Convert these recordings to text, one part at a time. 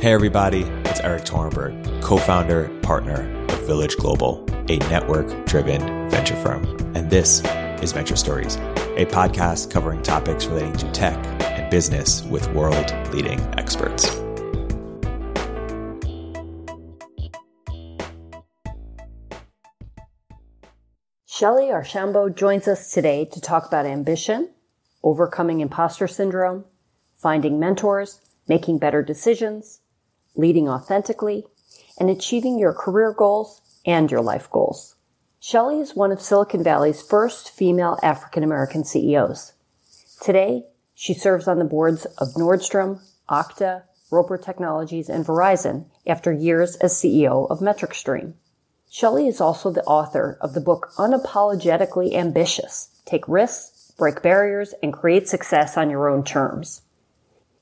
Hey, everybody, it's Erik Torenberg, co founder, partner of Village Global, a network driven venture firm. And this is Venture Stories, a podcast covering topics relating to tech and business with world leading experts. Shellye Archambeau joins us today to talk about ambition, overcoming imposter syndrome, finding mentors, making better decisions, leading authentically, and achieving your career goals and your life goals. Shellye is one of Silicon Valley's first female African American CEOs. Today, she serves on the boards of Nordstrom, Okta, Roper Technologies, and Verizon after years as CEO of MetricStream. Shellye is also the author of the book Unapologetically Ambitious. Take risks, break barriers, and create success on your own terms.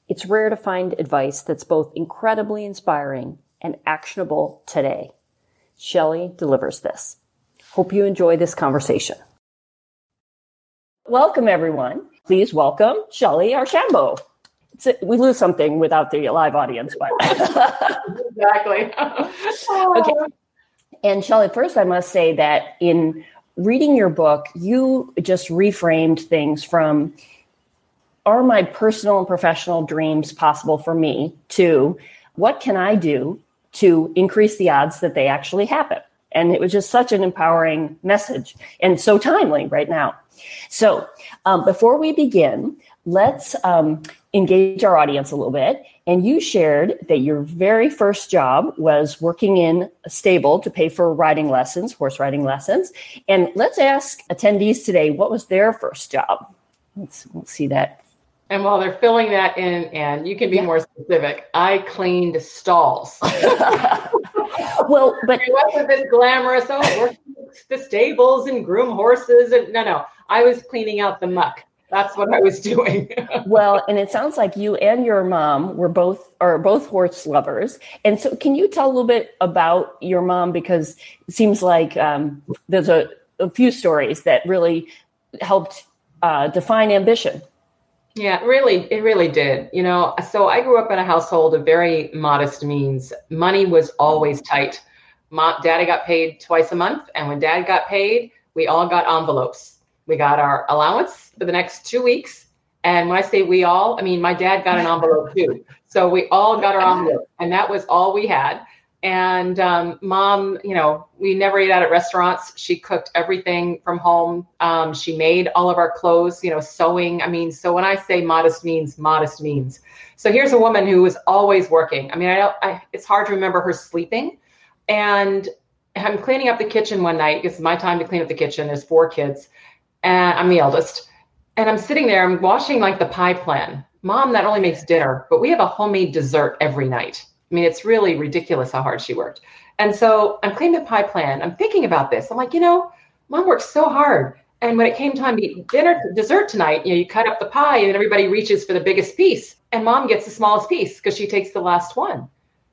It's rare to find advice that's both incredibly inspiring and actionable today. Shellye delivers this. Hope you enjoy this conversation. Welcome, everyone. Please welcome Shellye Archambeau. A, we lose something without the live audience, but exactly. okay. And Shellye, first, I must say that in reading your book, you just reframed things from are my personal and professional dreams possible for me to what can I do to increase the odds that they actually happen? And it was just such an empowering message and so timely right now. So, um, before we begin, let's um, engage our audience a little bit. And you shared that your very first job was working in a stable to pay for riding lessons, horse riding lessons. And let's ask attendees today what was their first job? Let's, let's see that and while they're filling that in, and you can be yeah. more specific, I cleaned stalls. well, but it wasn't this glamorous. Oh, the stables and groom horses, and no, no, I was cleaning out the muck. That's what I was doing. well, and it sounds like you and your mom were both are both horse lovers. And so, can you tell a little bit about your mom because it seems like um, there's a, a few stories that really helped uh, define ambition. Yeah, really, it really did. You know, so I grew up in a household of very modest means. Money was always tight. Mom, daddy got paid twice a month, and when dad got paid, we all got envelopes. We got our allowance for the next two weeks. And when I say we all, I mean my dad got an envelope too. So we all got our envelope, and that was all we had. And um, mom, you know, we never ate out at restaurants. She cooked everything from home. Um, she made all of our clothes, you know, sewing. I mean, so when I say modest means, modest means. So here's a woman who was always working. I mean, I don't, I, it's hard to remember her sleeping. And I'm cleaning up the kitchen one night. It's my time to clean up the kitchen. There's four kids, and I'm the eldest. And I'm sitting there, I'm watching like the pie plan. Mom not only makes dinner, but we have a homemade dessert every night. I mean, it's really ridiculous how hard she worked. And so I'm cleaning the pie plan. I'm thinking about this. I'm like, you know, mom works so hard. And when it came time to eat dinner, dessert tonight, you know, you cut up the pie and everybody reaches for the biggest piece. And mom gets the smallest piece because she takes the last one.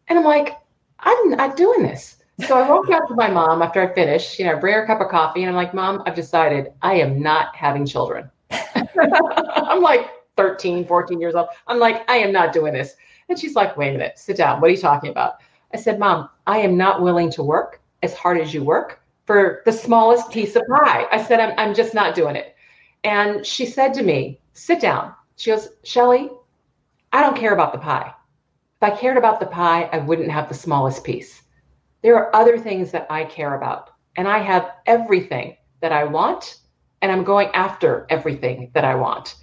And I'm like, I'm not doing this. So I walk out to my mom after I finish, you know, bring her a cup of coffee. And I'm like, Mom, I've decided I am not having children. I'm like 13, 14 years old. I'm like, I am not doing this. And she's like, wait a minute, sit down. What are you talking about? I said, Mom, I am not willing to work as hard as you work for the smallest piece of pie. I said, I'm, I'm just not doing it. And she said to me, sit down. She goes, Shellye, I don't care about the pie. If I cared about the pie, I wouldn't have the smallest piece. There are other things that I care about, and I have everything that I want, and I'm going after everything that I want.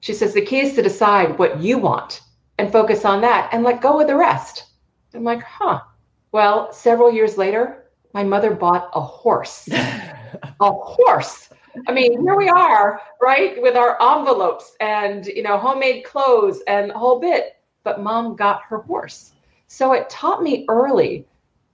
She says, the key is to decide what you want and focus on that and let go of the rest. I'm like, huh. Well, several years later, my mother bought a horse. a horse. I mean, here we are, right, with our envelopes and you know, homemade clothes and a whole bit. But mom got her horse. So it taught me early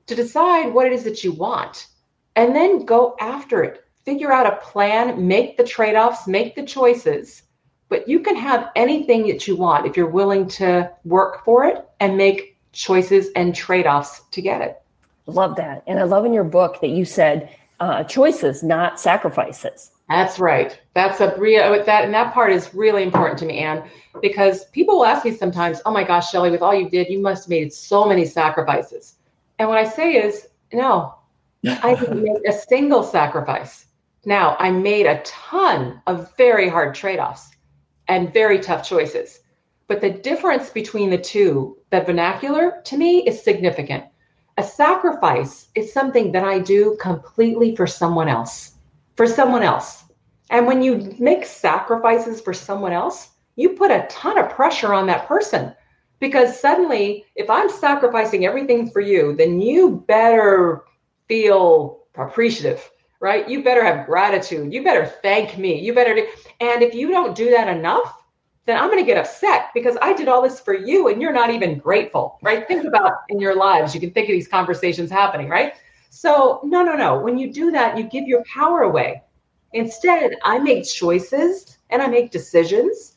to decide what it is that you want and then go after it. Figure out a plan, make the trade offs, make the choices, but you can have anything that you want if you're willing to work for it and make choices and trade offs to get it. Love that. And I love in your book that you said uh, choices, not sacrifices. That's right. That's a real that and that part is really important to me, Anne, because people will ask me sometimes, "Oh my gosh, Shellye, with all you did, you must have made so many sacrifices." And what I say is, no, I didn't make a single sacrifice. Now, I made a ton of very hard trade-offs and very tough choices. But the difference between the two, the vernacular to me is significant. A sacrifice is something that I do completely for someone else for someone else. And when you make sacrifices for someone else, you put a ton of pressure on that person because suddenly, if I'm sacrificing everything for you, then you better feel appreciative, right? You better have gratitude. You better thank me. You better do. And if you don't do that enough, then I'm going to get upset because I did all this for you and you're not even grateful, right? Think about in your lives, you can think of these conversations happening, right? So, no, no, no. When you do that, you give your power away. Instead, I make choices and I make decisions,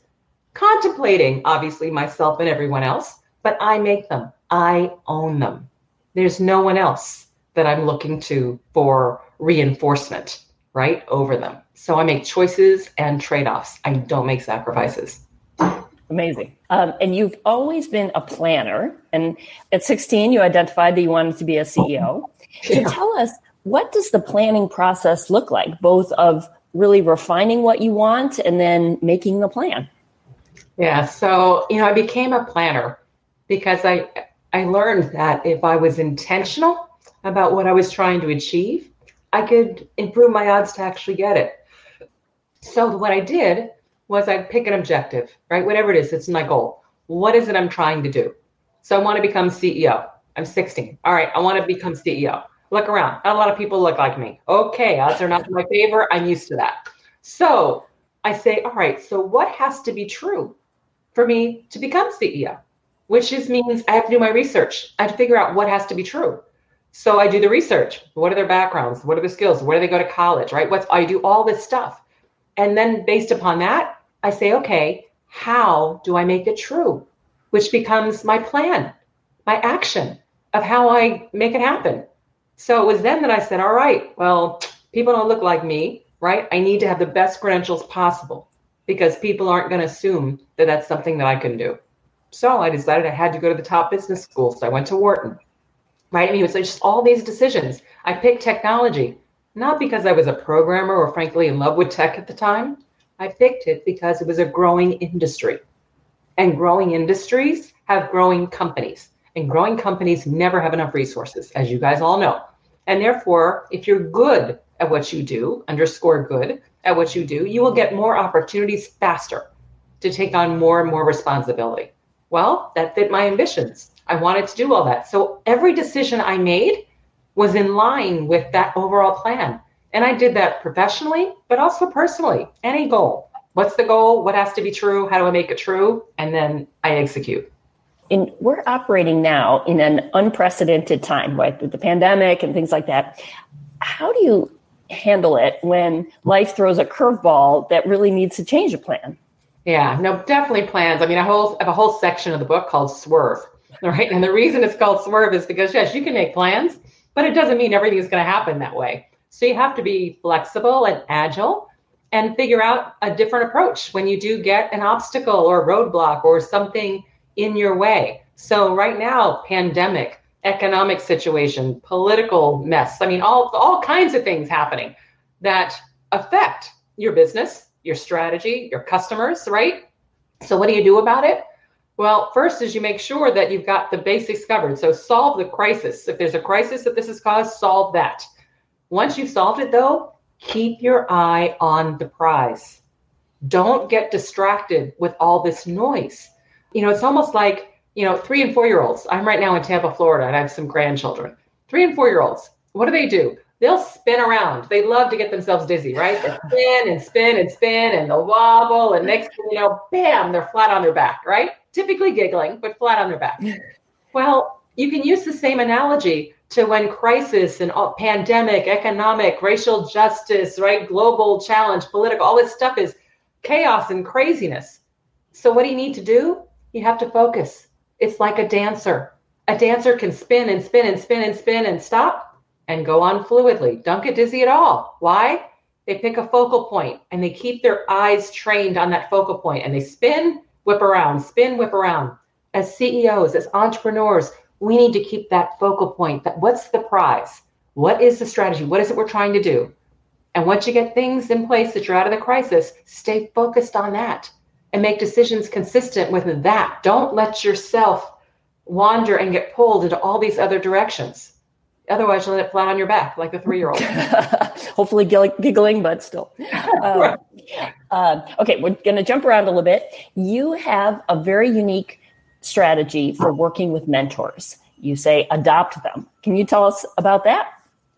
contemplating obviously myself and everyone else, but I make them. I own them. There's no one else that I'm looking to for reinforcement, right? Over them. So I make choices and trade offs. I don't make sacrifices. Amazing. Um, and you've always been a planner. And at 16, you identified that you wanted to be a CEO. Yeah. So tell us, what does the planning process look like, both of really refining what you want and then making the plan? Yeah. So, you know, I became a planner because I, I learned that if I was intentional about what I was trying to achieve, I could improve my odds to actually get it. So, what I did was I pick an objective, right? Whatever it is, it's my goal. What is it I'm trying to do? So I want to become CEO. I'm 16. All right, I want to become CEO. Look around. Not a lot of people look like me. Okay, odds are not in my favor. I'm used to that. So I say, all right, so what has to be true for me to become CEO? Which just means I have to do my research. I have to figure out what has to be true. So I do the research. What are their backgrounds? What are the skills? Where do they go to college? Right? What's I do all this stuff. And then based upon that, I say, okay, how do I make it true? Which becomes my plan, my action of how I make it happen. So it was then that I said, all right, well, people don't look like me, right? I need to have the best credentials possible because people aren't going to assume that that's something that I can do. So I decided I had to go to the top business school. So I went to Wharton, right? I mean, it was just all these decisions. I picked technology, not because I was a programmer or frankly in love with tech at the time, I picked it because it was a growing industry. And growing industries have growing companies. And growing companies never have enough resources, as you guys all know. And therefore, if you're good at what you do, underscore good at what you do, you will get more opportunities faster to take on more and more responsibility. Well, that fit my ambitions. I wanted to do all that. So every decision I made was in line with that overall plan. And I did that professionally, but also personally. Any goal. What's the goal? What has to be true? How do I make it true? And then I execute. And we're operating now in an unprecedented time, right? With the pandemic and things like that. How do you handle it when life throws a curveball that really needs to change a plan? Yeah, no, definitely plans. I mean, I, I have a whole section of the book called Swerve, right? And the reason it's called Swerve is because, yes, you can make plans, but it doesn't mean everything is going to happen that way. So you have to be flexible and agile and figure out a different approach when you do get an obstacle or roadblock or something in your way. So right now, pandemic, economic situation, political mess. I mean, all all kinds of things happening that affect your business, your strategy, your customers, right? So what do you do about it? Well, first is you make sure that you've got the basics covered. So solve the crisis. If there's a crisis that this has caused, solve that. Once you've solved it, though, keep your eye on the prize. Don't get distracted with all this noise. You know, it's almost like, you know, three and four year olds. I'm right now in Tampa, Florida, and I have some grandchildren. Three and four year olds, what do they do? They'll spin around. They love to get themselves dizzy, right? They spin and spin and spin and they'll wobble. And next thing you know, bam, they're flat on their back, right? Typically giggling, but flat on their back. Well, you can use the same analogy to when crisis and all, pandemic, economic, racial justice, right, global challenge, political, all this stuff is chaos and craziness. So what do you need to do? You have to focus. It's like a dancer. A dancer can spin and spin and spin and spin and stop and go on fluidly. Don't get dizzy at all. Why? they pick a focal point and they keep their eyes trained on that focal point and they spin, whip around, spin, whip around. As CEOs, as entrepreneurs, we need to keep that focal point. That what's the prize? What is the strategy? What is it we're trying to do? And once you get things in place that you're out of the crisis, stay focused on that and make decisions consistent with that. Don't let yourself wander and get pulled into all these other directions. Otherwise, you'll end up flat on your back like a three year old. Hopefully, giggling, but still. Um, uh, okay, we're going to jump around a little bit. You have a very unique strategy for working with mentors. You say adopt them. Can you tell us about that?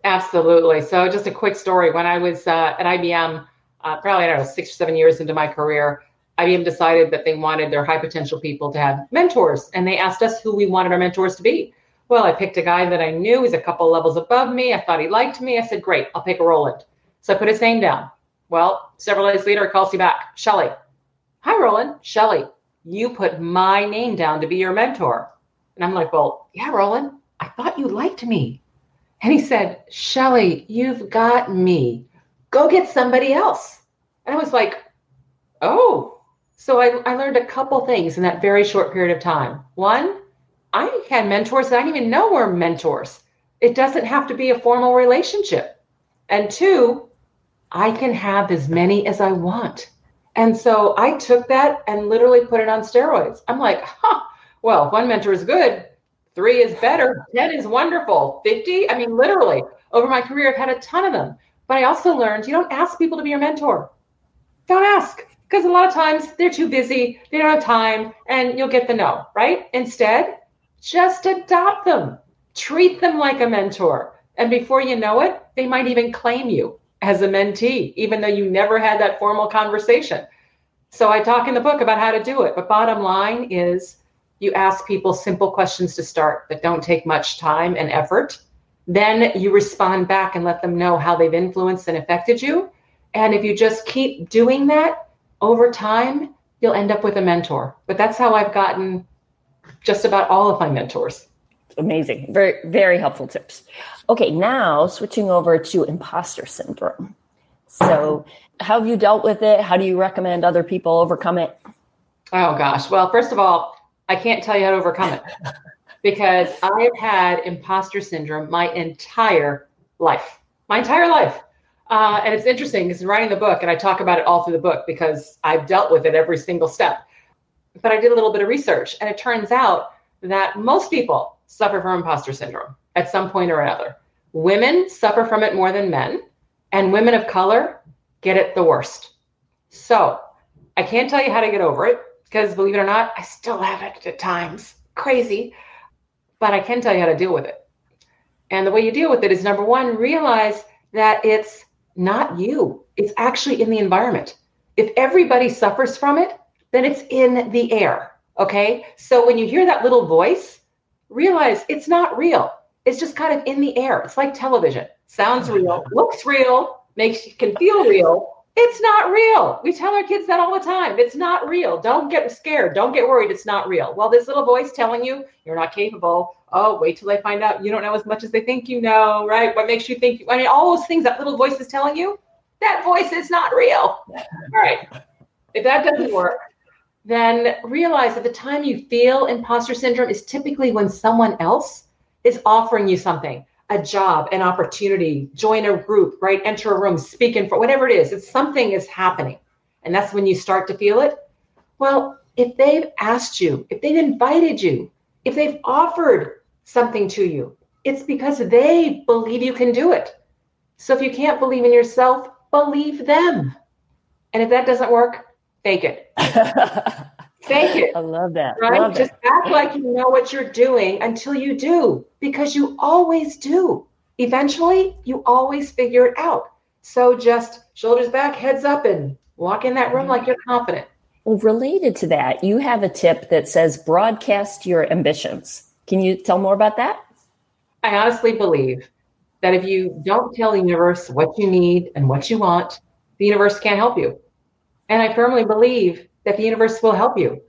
Absolutely. So, just a quick story. When I was uh, at IBM, uh, probably I don't know six or seven years into my career, IBM decided that they wanted their high potential people to have mentors, and they asked us who we wanted our mentors to be. Well, I picked a guy that I knew was a couple levels above me. I thought he liked me. I said, "Great, I'll pick Roland." So I put his name down. Well, several days later, he calls me back, Shellye. Hi, Roland. Shellye, you put my name down to be your mentor. And I'm like, Well, yeah, Roland, I thought you liked me. And he said, Shellye, you've got me. Go get somebody else. And I was like, Oh, so I, I learned a couple things in that very short period of time. One, I had mentors that I didn't even know were mentors. It doesn't have to be a formal relationship. And two, I can have as many as I want. And so I took that and literally put it on steroids. I'm like, huh, well, one mentor is good, three is better, 10 is wonderful, 50. I mean, literally, over my career, I've had a ton of them. But I also learned you don't ask people to be your mentor. Don't ask because a lot of times they're too busy, they don't have time, and you'll get the no, right? Instead, just adopt them, treat them like a mentor. And before you know it, they might even claim you as a mentee, even though you never had that formal conversation. So I talk in the book about how to do it. But bottom line is you ask people simple questions to start that don't take much time and effort. Then you respond back and let them know how they've influenced and affected you. And if you just keep doing that, over time, you'll end up with a mentor. But that's how I've gotten just about all of my mentors. Amazing. Very, very helpful tips. Okay, now switching over to imposter syndrome. So, how have you dealt with it? How do you recommend other people overcome it? Oh, gosh. Well, first of all, I can't tell you how to overcome it because I have had imposter syndrome my entire life. My entire life. Uh, and it's interesting because in writing the book, and I talk about it all through the book because I've dealt with it every single step. But I did a little bit of research, and it turns out that most people suffer from imposter syndrome at some point or another. Women suffer from it more than men, and women of color get it the worst. So I can't tell you how to get over it because, believe it or not, I still have it at times. Crazy. But I can tell you how to deal with it. And the way you deal with it is number one, realize that it's not you. It's actually in the environment. If everybody suffers from it, then it's in the air. Okay. So when you hear that little voice, realize it's not real. It's just kind of in the air. It's like television. Sounds oh real, looks real, makes you can feel real. It's not real. We tell our kids that all the time. It's not real. Don't get scared. Don't get worried. It's not real. Well, this little voice telling you you're not capable. Oh, wait till they find out you don't know as much as they think you know, right? What makes you think? I mean, all those things that little voice is telling you, that voice is not real. All right. If that doesn't work, then realize that the time you feel imposter syndrome is typically when someone else is offering you something a job, an opportunity, join a group, right? Enter a room, speak in for whatever it is. If something is happening, and that's when you start to feel it. Well, if they've asked you, if they've invited you, if they've offered something to you, it's because they believe you can do it. So if you can't believe in yourself, believe them. And if that doesn't work, fake it. fake it. I love that. Right? Love Just act like you know what you're doing until you do, because you always do. Eventually, you always figure it out. So just shoulders back, heads up, and walk in that room like you're confident. Well, related to that, you have a tip that says broadcast your ambitions. Can you tell more about that? I honestly believe that if you don't tell the universe what you need and what you want, the universe can't help you. And I firmly believe that the universe will help you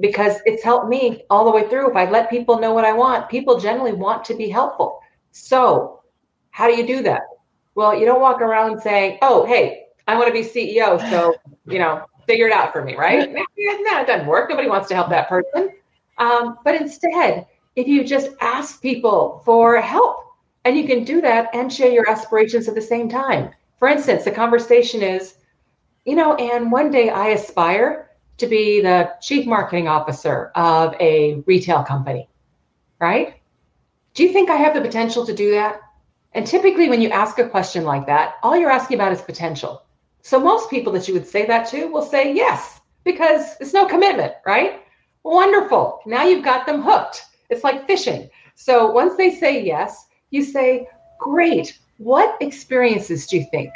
because it's helped me all the way through. If I let people know what I want, people generally want to be helpful. So, how do you do that? Well, you don't walk around saying, oh, hey, I want to be CEO. So, you know, figure it out for me, right? no, it doesn't work. Nobody wants to help that person. Um, but instead, if you just ask people for help, and you can do that and share your aspirations at the same time. For instance, the conversation is, you know, and one day I aspire to be the chief marketing officer of a retail company, right? Do you think I have the potential to do that? And typically, when you ask a question like that, all you're asking about is potential. So, most people that you would say that to will say yes, because it's no commitment, right? Wonderful. Now you've got them hooked. It's like fishing. So, once they say yes, you say, Great. What experiences do you think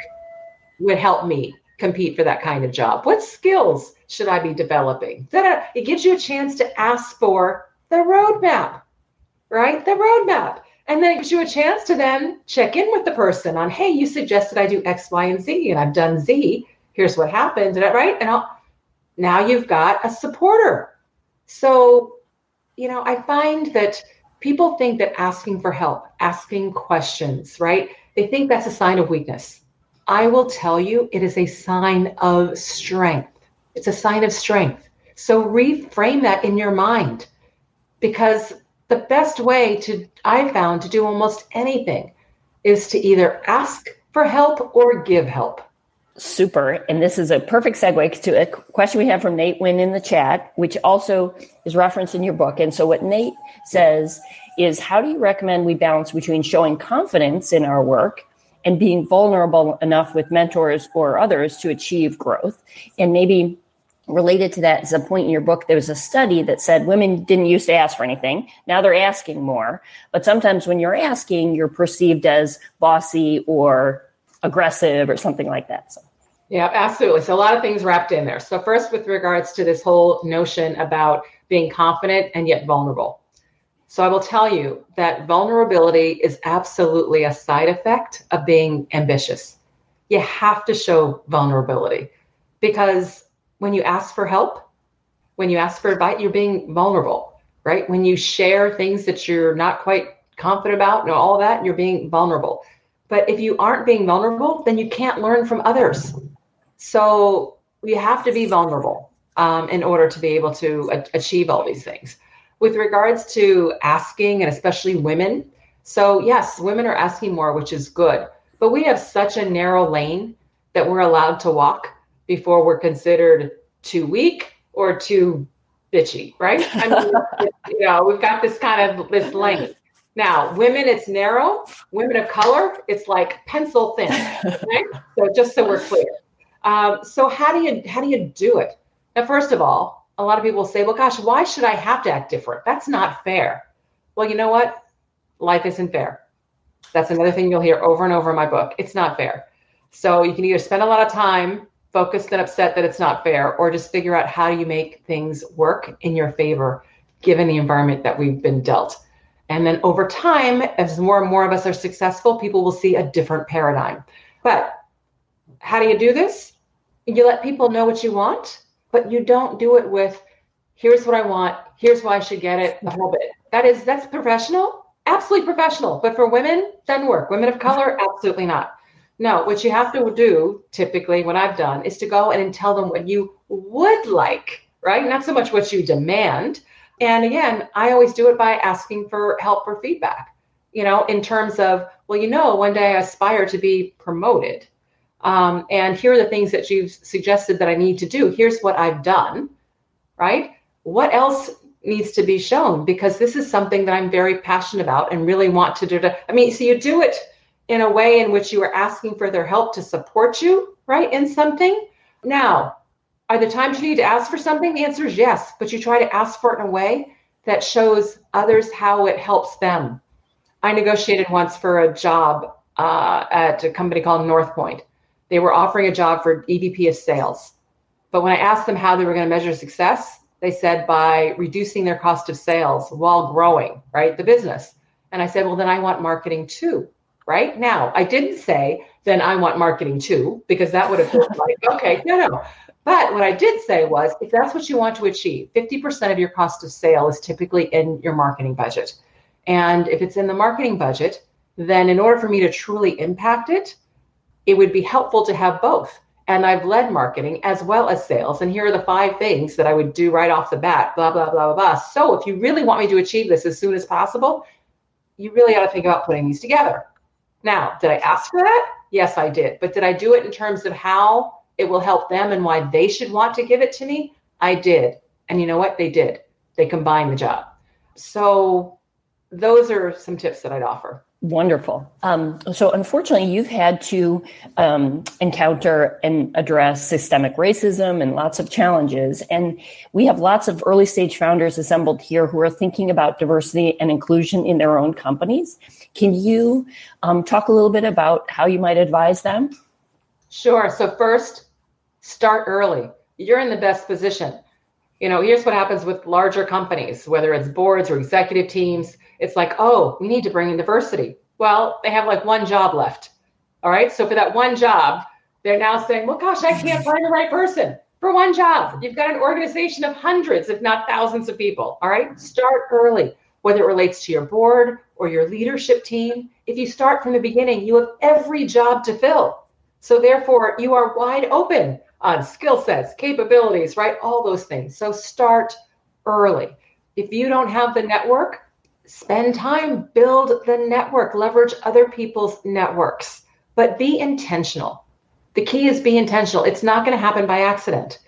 would help me compete for that kind of job? What skills should I be developing? That it gives you a chance to ask for the roadmap, right? The roadmap. And then it gives you a chance to then check in with the person on, hey, you suggested I do X, Y, and Z, and I've done Z. Here's what happened, right? And I'll, now you've got a supporter. So, you know, I find that people think that asking for help, asking questions, right? They think that's a sign of weakness. I will tell you, it is a sign of strength. It's a sign of strength. So reframe that in your mind because the best way to, I found, to do almost anything is to either ask for help or give help. Super. And this is a perfect segue to a question we have from Nate Wynn in the chat, which also is referenced in your book. And so, what Nate says is How do you recommend we balance between showing confidence in our work and being vulnerable enough with mentors or others to achieve growth? And maybe related to that is a point in your book there was a study that said women didn't used to ask for anything. Now they're asking more. But sometimes when you're asking you're perceived as bossy or aggressive or something like that so. Yeah absolutely. So a lot of things wrapped in there. So first with regards to this whole notion about being confident and yet vulnerable so i will tell you that vulnerability is absolutely a side effect of being ambitious you have to show vulnerability because when you ask for help, when you ask for advice, you're being vulnerable, right? When you share things that you're not quite confident about and all that, you're being vulnerable. But if you aren't being vulnerable, then you can't learn from others. So you have to be vulnerable um, in order to be able to a- achieve all these things. With regards to asking, and especially women, so yes, women are asking more, which is good. But we have such a narrow lane that we're allowed to walk before we're considered too weak or too bitchy, right? I mean, you know, we've got this kind of this lane. Now, women, it's narrow. Women of color, it's like pencil thin. Right? So just so we're clear. Um, so how do you how do you do it? Now, first of all, a lot of people say, "Well, gosh, why should I have to act different? That's not fair." Well, you know what? Life isn't fair. That's another thing you'll hear over and over in my book. It's not fair. So you can either spend a lot of time focused and upset that it's not fair, or just figure out how you make things work in your favor, given the environment that we've been dealt. And then over time, as more and more of us are successful, people will see a different paradigm. But how do you do this? You let people know what you want, but you don't do it with, here's what I want, here's why I should get it, the whole bit. That is, that's professional, absolutely professional. But for women, doesn't work. Women of color, absolutely not. No, what you have to do, typically, what I've done is to go in and tell them what you would like, right? Not so much what you demand. And again, I always do it by asking for help or feedback, you know, in terms of, well, you know, one day I aspire to be promoted. Um, and here are the things that you've suggested that I need to do. Here's what I've done, right? What else needs to be shown? Because this is something that I'm very passionate about and really want to do. I mean, so you do it in a way in which you are asking for their help to support you, right, in something. Now, are the times you need to ask for something? The answer is yes, but you try to ask for it in a way that shows others how it helps them. I negotiated once for a job uh, at a company called North Point. They were offering a job for EVP of sales. But when I asked them how they were going to measure success, they said by reducing their cost of sales while growing, right, the business. And I said, well, then I want marketing too right? Now, I didn't say, then I want marketing too, because that would have been like, okay, no, no. But what I did say was, if that's what you want to achieve, 50% of your cost of sale is typically in your marketing budget. And if it's in the marketing budget, then in order for me to truly impact it, it would be helpful to have both. and I've led marketing as well as sales. And here are the five things that I would do right off the bat, blah, blah, blah, blah, blah. So if you really want me to achieve this as soon as possible, you really ought to think about putting these together. Now, did I ask for that? Yes, I did. But did I do it in terms of how it will help them and why they should want to give it to me? I did. And you know what? They did. They combined the job. So those are some tips that I'd offer. Wonderful. Um, so, unfortunately, you've had to um, encounter and address systemic racism and lots of challenges. And we have lots of early stage founders assembled here who are thinking about diversity and inclusion in their own companies. Can you um, talk a little bit about how you might advise them? Sure. So, first, start early. You're in the best position. You know, here's what happens with larger companies, whether it's boards or executive teams it's like, oh, we need to bring in diversity. Well, they have like one job left. All right. So for that one job, they're now saying, well, gosh, I can't find the right person for one job. You've got an organization of hundreds, if not thousands of people. All right. Start early, whether it relates to your board or your leadership team. If you start from the beginning, you have every job to fill. So therefore, you are wide open on skill sets, capabilities, right? All those things. So start early. If you don't have the network, spend time, build the network, leverage other people's networks, but be intentional. The key is be intentional. It's not going to happen by accident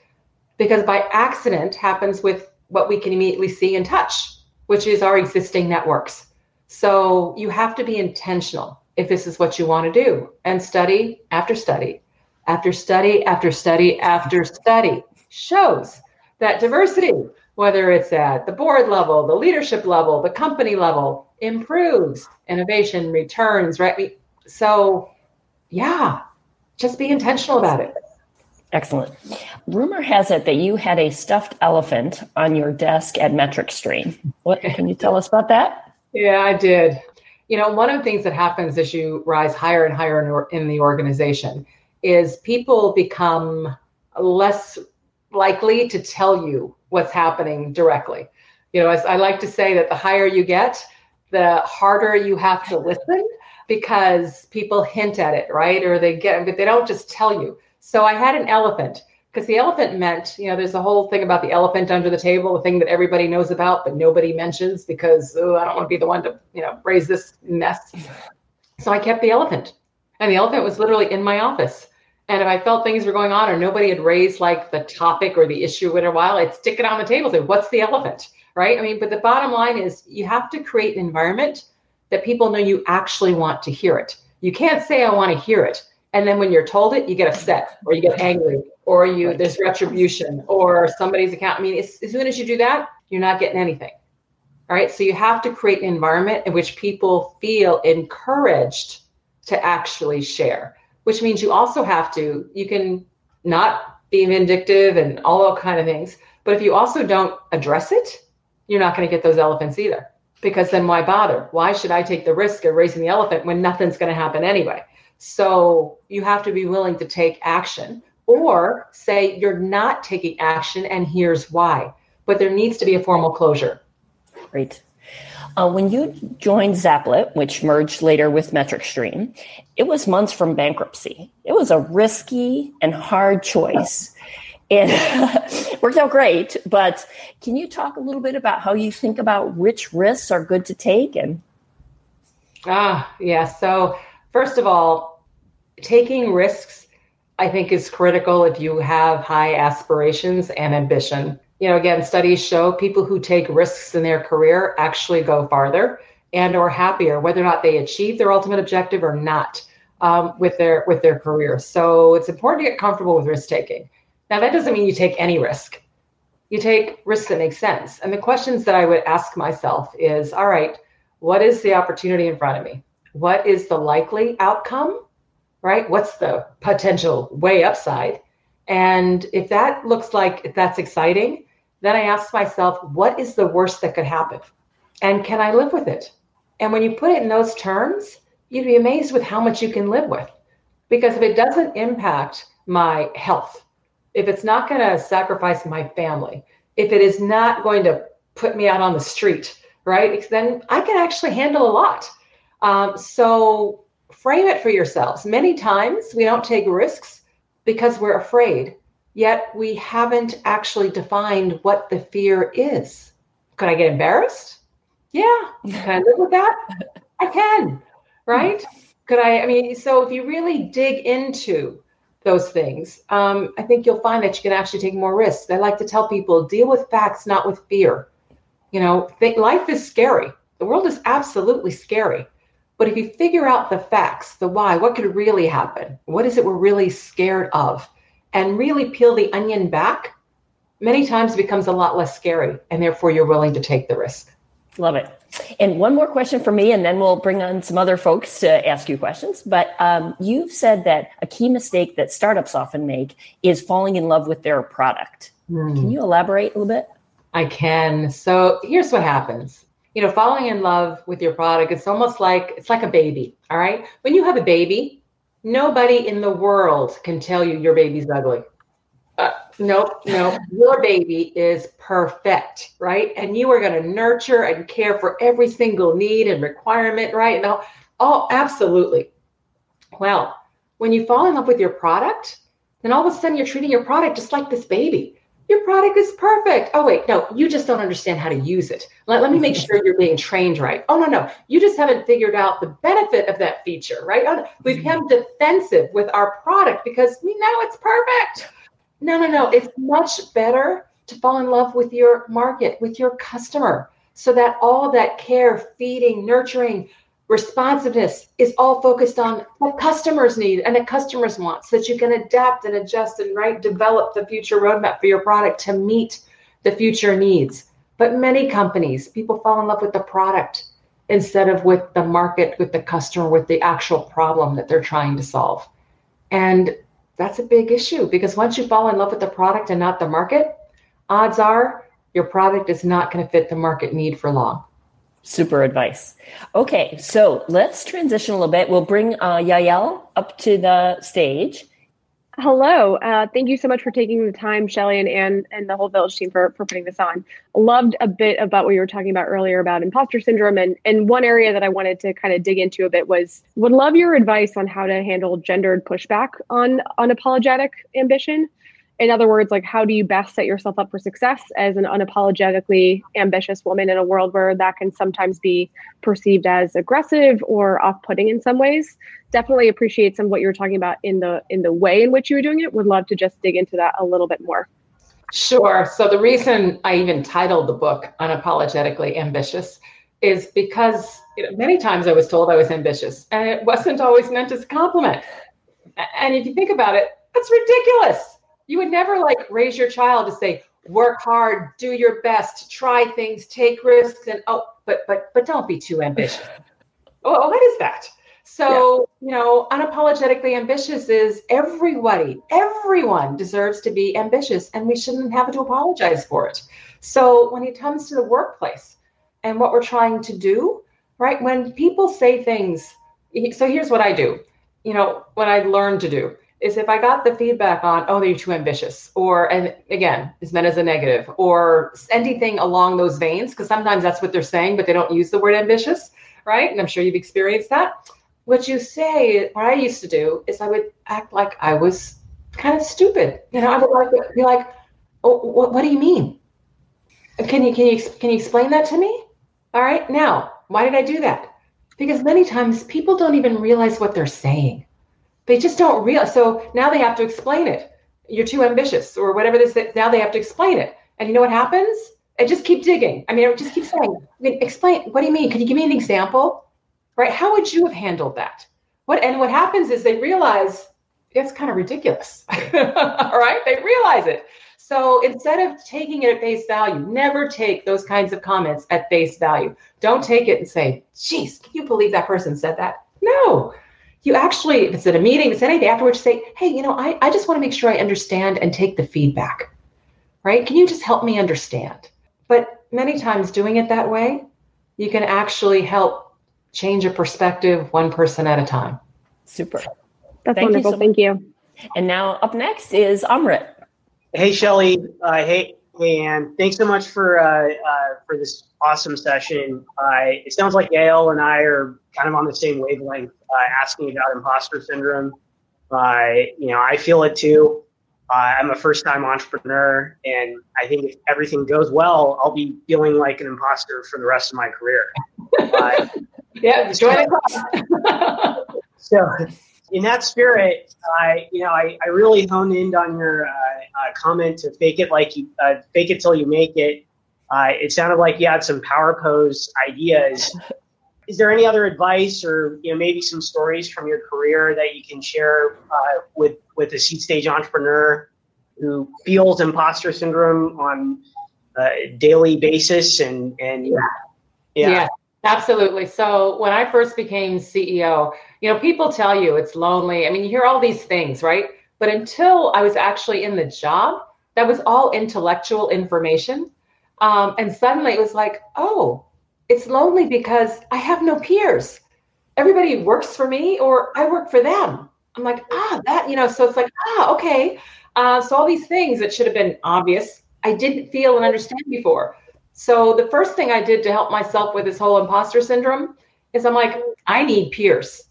because by accident happens with what we can immediately see and touch, which is our existing networks. So you have to be intentional if this is what you want to do and study after study after study after study after study shows that diversity whether it's at the board level, the leadership level, the company level, improves, innovation returns, right? So, yeah, just be intentional about it. Excellent. Rumor has it that you had a stuffed elephant on your desk at MetricStream. What can you tell us about that? Yeah, I did. You know, one of the things that happens as you rise higher and higher in, in the organization is people become less likely to tell you what's happening directly. You know, as I like to say that the higher you get, the harder you have to listen because people hint at it, right? Or they get, but they don't just tell you. So I had an elephant because the elephant meant, you know, there's a whole thing about the elephant under the table, the thing that everybody knows about, but nobody mentions because oh, I don't want to be the one to, you know, raise this mess. So I kept the elephant. And the elephant was literally in my office. And if I felt things were going on or nobody had raised like the topic or the issue in a while, I'd stick it on the table. Say, what's the elephant? Right. I mean, but the bottom line is you have to create an environment that people know you actually want to hear it. You can't say, I want to hear it. And then when you're told it, you get upset or you get angry or you right. there's retribution or somebody's account. I mean, as, as soon as you do that, you're not getting anything. All right. So you have to create an environment in which people feel encouraged to actually share which means you also have to, you can not be vindictive and all those kind of things. But if you also don't address it, you're not going to get those elephants either. Because then why bother? Why should I take the risk of raising the elephant when nothing's going to happen anyway? So you have to be willing to take action or say you're not taking action and here's why. But there needs to be a formal closure. Great. Uh, when you joined Zaplet, which merged later with MetricStream, it was months from bankruptcy. It was a risky and hard choice. And worked out great. But can you talk a little bit about how you think about which risks are good to take? And ah, yeah. So first of all, taking risks, I think, is critical if you have high aspirations and ambition you know again studies show people who take risks in their career actually go farther and are happier whether or not they achieve their ultimate objective or not um, with their with their career. So it's important to get comfortable with risk taking. Now that doesn't mean you take any risk. You take risks that make sense. And the questions that i would ask myself is all right what is the opportunity in front of me? What is the likely outcome right? What's the potential way upside? And if that looks like that's exciting then I ask myself, what is the worst that could happen? And can I live with it? And when you put it in those terms, you'd be amazed with how much you can live with. Because if it doesn't impact my health, if it's not going to sacrifice my family, if it is not going to put me out on the street, right, then I can actually handle a lot. Um, so frame it for yourselves. Many times we don't take risks because we're afraid, yet we haven't actually defined what the fear is. Could I get embarrassed? Yeah. Can I live with that? I can. Right? Could I? I mean, so if you really dig into those things, um, I think you'll find that you can actually take more risks. I like to tell people deal with facts, not with fear. You know, think life is scary. The world is absolutely scary. But if you figure out the facts, the why, what could really happen? What is it we're really scared of? And really peel the onion back, many times becomes a lot less scary. And therefore, you're willing to take the risk. Love it. And one more question for me, and then we'll bring on some other folks to ask you questions. But um, you've said that a key mistake that startups often make is falling in love with their product. Mm. Can you elaborate a little bit? I can. So here's what happens. You know, falling in love with your product, it's almost like it's like a baby. All right. When you have a baby, nobody in the world can tell you your baby's ugly. Uh, nope, nope. Your baby is perfect, right? And you are going to nurture and care for every single need and requirement, right? No, oh, absolutely. Well, when you fall in love with your product, then all of a sudden you're treating your product just like this baby. Your product is perfect. Oh, wait, no, you just don't understand how to use it. Let, let me make sure you're being trained right. Oh, no, no, you just haven't figured out the benefit of that feature, right? Oh, we become defensive with our product because we know it's perfect no, no, no. It's much better to fall in love with your market, with your customer, so that all that care, feeding, nurturing, responsiveness is all focused on what customers need and what customers want, so that you can adapt and adjust and right develop the future roadmap for your product to meet the future needs. But many companies, people fall in love with the product instead of with the market, with the customer, with the actual problem that they're trying to solve. And that's a big issue because once you fall in love with the product and not the market, odds are your product is not going to fit the market need for long. Super advice. Okay, so let's transition a little bit. We'll bring uh, Yael up to the stage. Hello. Uh, thank you so much for taking the time, Shellye and Anne and the whole Village team for, for putting this on. Loved a bit about what you were talking about earlier about imposter syndrome. And, and one area that I wanted to kind of dig into a bit was would love your advice on how to handle gendered pushback on unapologetic ambition in other words, like how do you best set yourself up for success as an unapologetically ambitious woman in a world where that can sometimes be perceived as aggressive or off-putting in some ways? Definitely appreciate some of what you were talking about in the in the way in which you were doing it. Would love to just dig into that a little bit more. Sure. So the reason I even titled the book Unapologetically Ambitious is because you know, many times I was told I was ambitious and it wasn't always meant as a compliment. And if you think about it, that's ridiculous you would never like raise your child to say, work hard, do your best, try things, take risks, and oh, but but but don't be too ambitious. Oh, oh, what is that? So, yeah. you know, unapologetically ambitious is everybody, everyone deserves to be ambitious, and we shouldn't have to apologize for it. So, when it comes to the workplace and what we're trying to do, right, when people say things, so here's what I do, you know, what I learned to do is if I got the feedback on, oh, you're too ambitious, or, and again, is meant as a negative, or anything along those veins, because sometimes that's what they're saying, but they don't use the word ambitious, right? And I'm sure you've experienced that. What you say, what I used to do is I would act like I was kind of stupid. You know, I would like be like, oh, what, what do you mean? Can you, can you, can you explain that to me? All right. Now, why did I do that? Because many times people don't even realize what they're saying they just don't realize. So now they have to explain it. You're too ambitious or whatever this is. Now they have to explain it. And you know what happens? I just keep digging. I mean, I just keep saying, I mean, explain. What do you mean? Can you give me an example? Right? How would you have handled that? What and what happens is they realize it's kind of ridiculous. All right? They realize it. So instead of taking it at face value, never take those kinds of comments at face value. Don't take it and say, geez, can you believe that person said that? No, you actually, if it's at a meeting, it's anything afterwards, say, hey, you know, I, I just want to make sure I understand and take the feedback, right? Can you just help me understand? But many times doing it that way, you can actually help change a perspective one person at a time. Super. That's Thank wonderful. You so Thank you. And now up next is Amrit. Hey, Shellye. Uh, hey, hey, Anne. Thanks so much for uh, uh, for this awesome session. it sounds like Yael and I are kind of on the same wavelength uh, asking about imposter syndrome. Uh, you know, I feel it too. Uh, I'm a first time entrepreneur, and I think if everything goes well, I'll be feeling like an imposter for the rest of my career. Uh, yeah, join the so, in that spirit, I, you know, I, I really honed in on your uh, uh, comment to fake it like you uh, fake it till you make it. Uh, it sounded like you had some power pose ideas. Is there any other advice, or you know, maybe some stories from your career that you can share uh, with with a seed stage entrepreneur who feels imposter syndrome on a daily basis? And and yeah, yeah. yeah. Absolutely. So when I first became CEO, you know, people tell you it's lonely. I mean, you hear all these things, right? But until I was actually in the job, that was all intellectual information. Um, and suddenly it was like, oh, it's lonely because I have no peers. Everybody works for me or I work for them. I'm like, ah, that, you know, so it's like, ah, okay. Uh, so all these things that should have been obvious, I didn't feel and understand before. So the first thing I did to help myself with this whole imposter syndrome is I'm like, I need peers.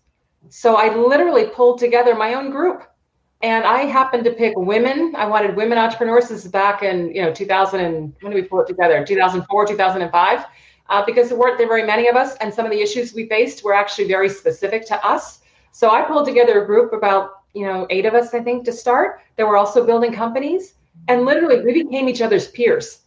So I literally pulled together my own group. And I happened to pick women. I wanted women entrepreneurs. This is back in, you know, 2000 and when did we pull it together? 2004, 2005, uh, because there weren't there very many of us. And some of the issues we faced were actually very specific to us. So I pulled together a group about, you know, eight of us, I think, to start. That were also building companies. And literally we became each other's peers.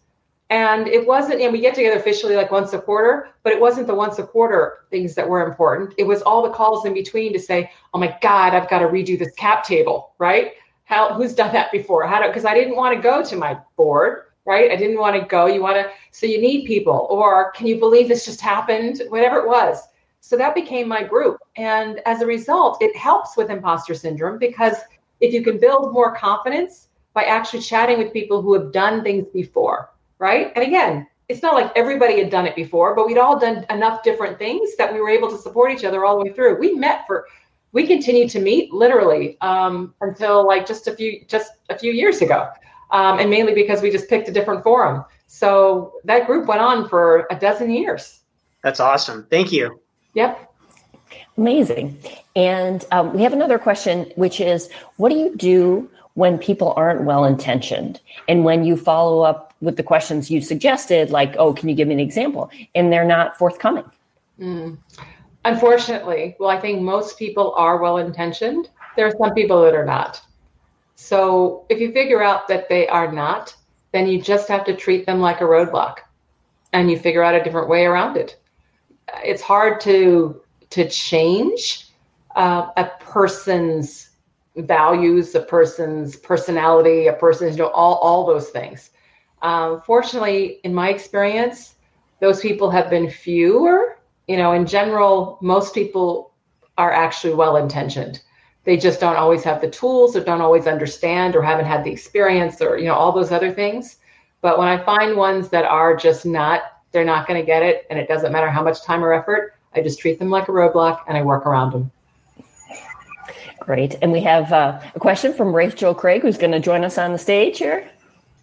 And it wasn't, and we get together officially like once a quarter, but it wasn't the once a quarter things that were important. It was all the calls in between to say, oh my God, I've got to redo this cap table, right? How, who's done that before? How do, because I didn't want to go to my board, right? I didn't want to go. You want to, so you need people, or can you believe this just happened? Whatever it was. So that became my group. And as a result, it helps with imposter syndrome because if you can build more confidence by actually chatting with people who have done things before, right? And again, it's not like everybody had done it before, but we'd all done enough different things that we were able to support each other all the way through. We met for, we continued to meet literally um, until like just a few, just a few years ago, um, and mainly because we just picked a different forum. So that group went on for a dozen years. That's awesome. Thank you. Yep. Amazing. And um, we have another question, which is, what do you do when people aren't well intentioned and when you follow up with the questions you suggested like oh can you give me an example? And they're not forthcoming. Mm. unfortunately well i think most people are well intentioned there are some people that are not. So if you figure out that they are not then you just have to treat them like a roadblock and you figure out a different way around it. It's hard to to change uh, a person's values, a person's personality, a person's, you know, all, all those things. Um, fortunately, in my experience, those people have been fewer. You know, in general, most people are actually well intentioned. They just don't always have the tools or don't always understand or haven't had the experience or, you know, all those other things. But when I find ones that are just not, they're not going to get it, and it doesn't matter how much time or effort, I just treat them like a roadblock and I work around them. Great. And we have uh, a question from Rachel Craig, who's going to join us on the stage here.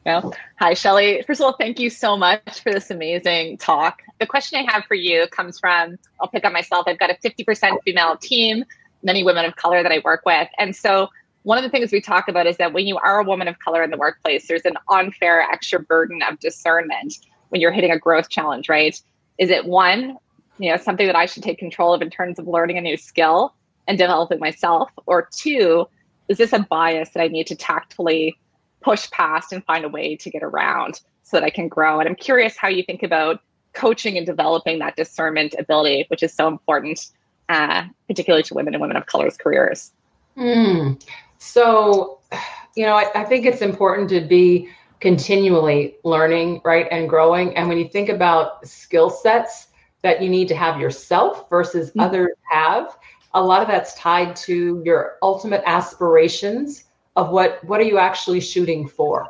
Hi, Shellye. First of all, thank you so much for this amazing talk. The question I have for you comes from I'll pick on myself. I've got a 50% female team, many women of color that I work with. And so, one of the things we talk about is that when you are a woman of color in the workplace, there's an unfair extra burden of discernment when you're hitting a growth challenge, right? Is it one, you know, something that I should take control of in terms of learning a new skill? and developing myself? Or two, is this a bias that I need to tactfully push past and find a way to get around so that I can grow? And I'm curious how you think about coaching and developing that discernment ability, which is so important, uh, particularly to women and women of color's careers. Mm. So, you know, I, I think it's important to be continually learning, right, and growing. And when you think about skill sets that you need to have yourself versus mm-hmm. others have, a lot of that's tied to your ultimate aspirations of what what are you actually shooting for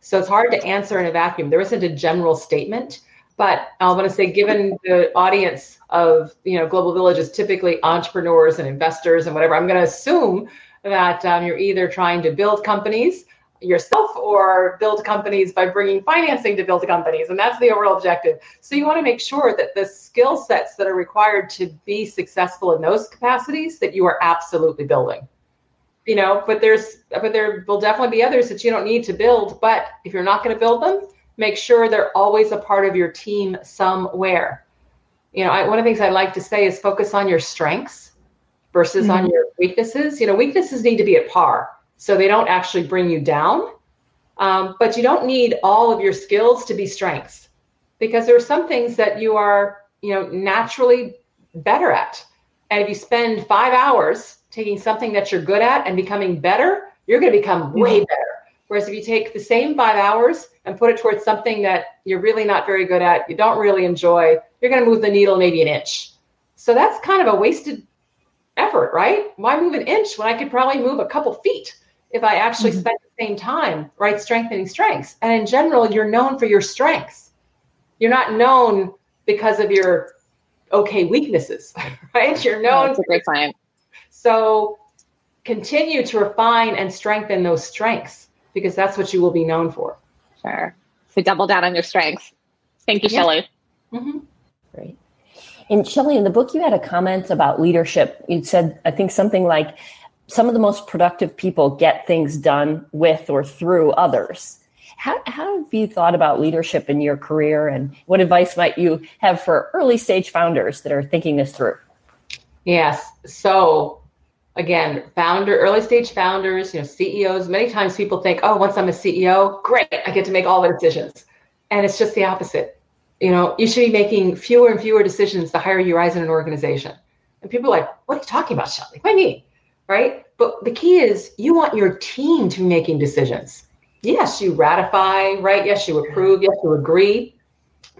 so it's hard to answer in a vacuum there isn't a general statement but i want to say given the audience of you know global village is typically entrepreneurs and investors and whatever i'm going to assume that um, you're either trying to build companies yourself or build companies by bringing financing to build companies. And that's the overall objective. So you want to make sure that the skill sets that are required to be successful in those capacities that you are absolutely building. You know, but there's, but there will definitely be others that you don't need to build. But if you're not going to build them, make sure they're always a part of your team somewhere. You know, I, one of the things I like to say is focus on your strengths versus mm-hmm. on your weaknesses. You know, weaknesses need to be at par so they don't actually bring you down. Um, but you don't need all of your skills to be strengths because there are some things that you are, you know, naturally better at. And if you spend five hours taking something that you're good at and becoming better, you're going to become way mm-hmm. better. Whereas if you take the same five hours and put it towards something that you're really not very good at, you don't really enjoy, you're going to move the needle maybe an inch. So that's kind of a wasted effort, right? Why move an inch when I could probably move a couple feet if I actually mm-hmm. spent the same time, right? Strengthening strengths. And in general, you're known for your strengths. You're not known because of your okay weaknesses, right? You're known. That's a great point. So continue to refine and strengthen those strengths because that's what you will be known for. Sure. So double down on your strengths. Thank you, yeah. Shellye. Mm-hmm. Great. And Shellye, in the book, you had a comment about leadership. You said, I think something like, some of the most productive people get things done with or through others. How, how have you thought about leadership in your career and what advice might you have for early stage founders that are thinking this through? Yes. So again, founder, early stage founders, you know, CEOs, many times people think, oh, once I'm a CEO, great, I get to make all the decisions. And it's just the opposite. You know, you should be making fewer and fewer decisions the higher you rise in an organization. And people are like, what are you talking about, Shellye? What do you mean? Right? But the key is you want your team to be making decisions. Yes, you ratify, right? Yes, you approve. Yes, you agree.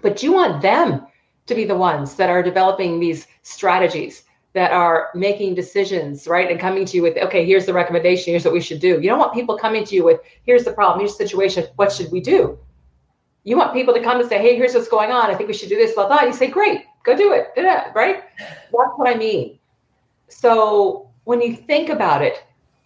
But you want them to be the ones that are developing these strategies that are making decisions, right? And coming to you with, okay, here's the recommendation, here's what we should do. You don't want people coming to you with, here's the problem, here's the situation, what should we do? You want people to come and say, hey, here's what's going on. I think we should do this, blah, blah. You say, great, go do it, right? That's what I mean. So when you think about it,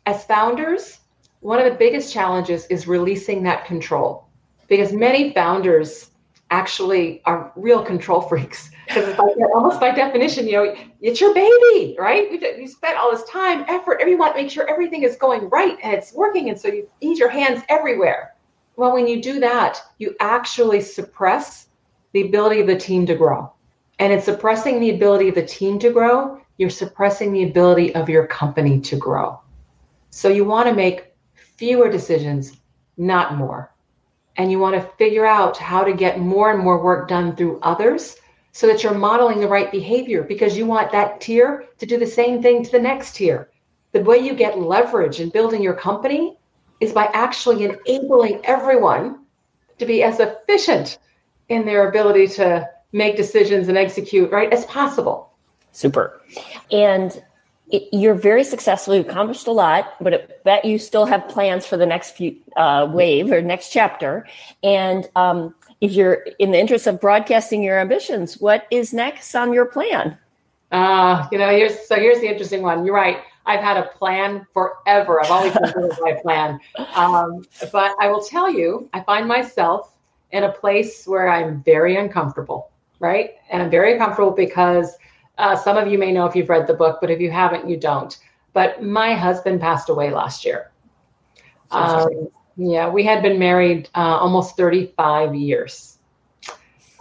as founders, one of the biggest challenges is releasing that control because many founders actually are real control freaks because almost by definition, you know, it's your baby, right? You spent all this time, effort, everyone make sure everything is going right and it's working, and so you need your hands everywhere. Well, when you do that, you actually suppress the ability of the team to grow. And in suppressing the ability of the team to grow, you're suppressing the ability of your company to grow. So you want to make fewer decisions, not more. And you want to figure out how to get more and more work done through others so that you're modeling the right behavior because you want that tier to do the same thing to the next tier. The way you get leverage in building your company is by actually enabling everyone to be as efficient in their ability to make decisions and execute right as possible. Super. And it, you're very successful. You've accomplished a lot, but I bet you still have plans for the next few uh, wave or next chapter. And um, if you're in the interest of broadcasting your ambitions, what is next on your plan? Uh, you know, here's so here's the interesting one. You're right. I've had a plan forever. I've always been doing my plan. Um, but I will tell you, I find myself in a place where I'm very uncomfortable, right? And I'm very uncomfortable because uh, some of you may know if you've read the book, but if you haven't, you don't. But my husband passed away last year. Um, yeah, we had been married uh, almost 35 years.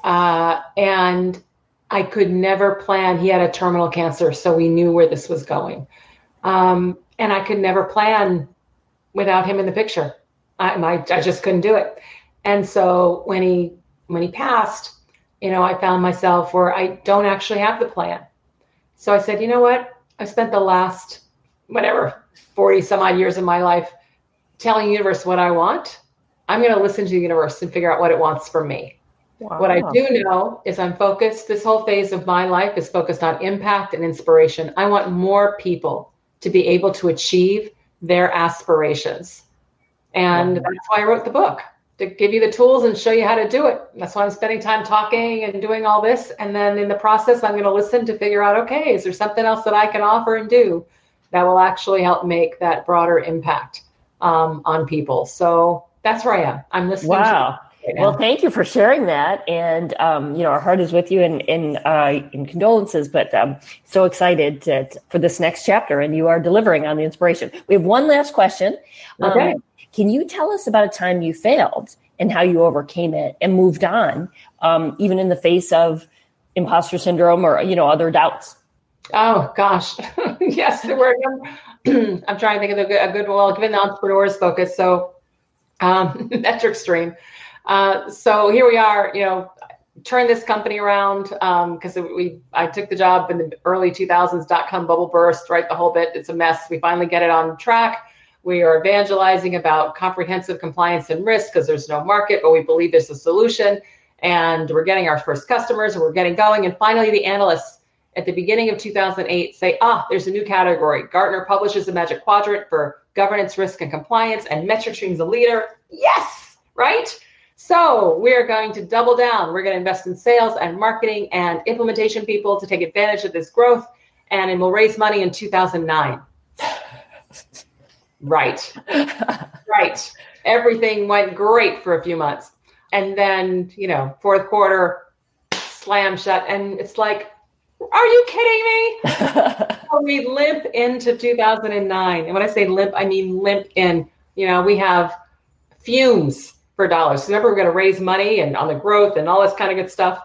Uh, and I could never plan. He had a terminal cancer, so we knew where this was going. Um, and I could never plan without him in the picture. I, I, I just couldn't do it. And so when he when he passed, you know, I found myself where I don't actually have the plan. So I said, you know what? I spent the last whatever 40 some odd years of my life telling the universe what I want, I'm going to listen to the universe and figure out what it wants from me. Wow. What I do know is I'm focused. This whole phase of my life is focused on impact and inspiration. I want more people to be able to achieve their aspirations. And wow. that's why I wrote the book to give you the tools and show you how to do it. That's why I'm spending time talking and doing all this. And then in the process, I'm going to listen to figure out okay, is there something else that I can offer and do that will actually help make that broader impact? Um, on people. So that's where I am. I'm listening. Wow. Well, thank you for sharing that, and um, you know our heart is with you in in, uh, in condolences, but um, so excited to, for this next chapter, and you are delivering on the inspiration. We have one last question. Okay. Um, can you tell us about a time you failed and how you overcame it and moved on, um, even in the face of imposter syndrome or you know other doubts? Oh gosh, yes, there were. I'm trying to think of a good, a good well, given the entrepreneur's focus. So, um, MetricStream. Uh, so here we are. You know, turn this company around because um, we I took the job in the early 2000s. Dot com bubble burst. Right, the whole bit. It's a mess. We finally get it on track. We are evangelizing about comprehensive compliance and risk because there's no market, but we believe there's a solution. And we're getting our first customers and we're getting going. And finally, the analysts at the beginning of 2008 say, ah, there's a new category. Gartner publishes a magic quadrant for governance, risk, and compliance, and MetricStream's a leader. Yes, right? So we're going to double down. We're going to invest in sales and marketing and implementation people to take advantage of this growth, and, and we'll raise money in 2009. right, right. Everything went great for a few months, and then you know, fourth quarter, slam shut, and it's like are you kidding me? so we limp into 2009. And when I say limp, I mean limp in, you know, we have fumes for dollars. So remember, we're going to raise money and on the growth and all this kind of good stuff.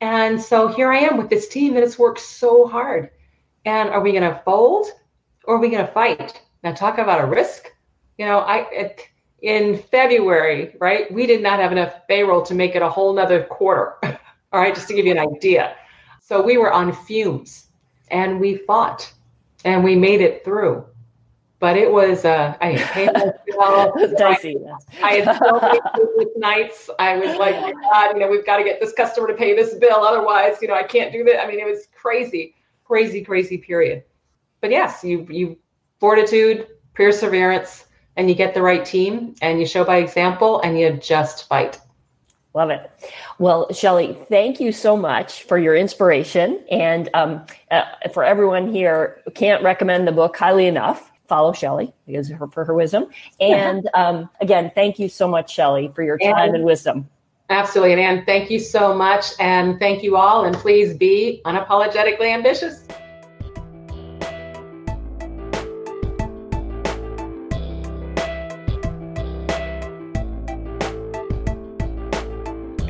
And so here I am with this team that has worked so hard. And are we going to fold or are we going to fight? Now, talk about a risk. You know, I, it, in February, right, we did not have enough payroll to make it a whole nother quarter. All right, just to give you an idea. So we were on fumes and we fought and we made it through. But it was, uh, I myself. Dicey. I, had so many nights. I was like, God, you know, we've got to get this customer to pay this bill. Otherwise, you know, I can't do that. I mean, it was crazy, crazy, crazy period. But yes, you, you fortitude, perseverance, and you get the right team and you show by example and you just fight. Love it. Well, Shellye, thank you so much for your inspiration. And um, uh, for everyone here, can't recommend the book highly enough. Follow Shellye because her, for her wisdom. And um, again, thank you so much, Shellye, for your time and, and wisdom. Absolutely. And Anne, thank you so much. And thank you all. And please be unapologetically ambitious.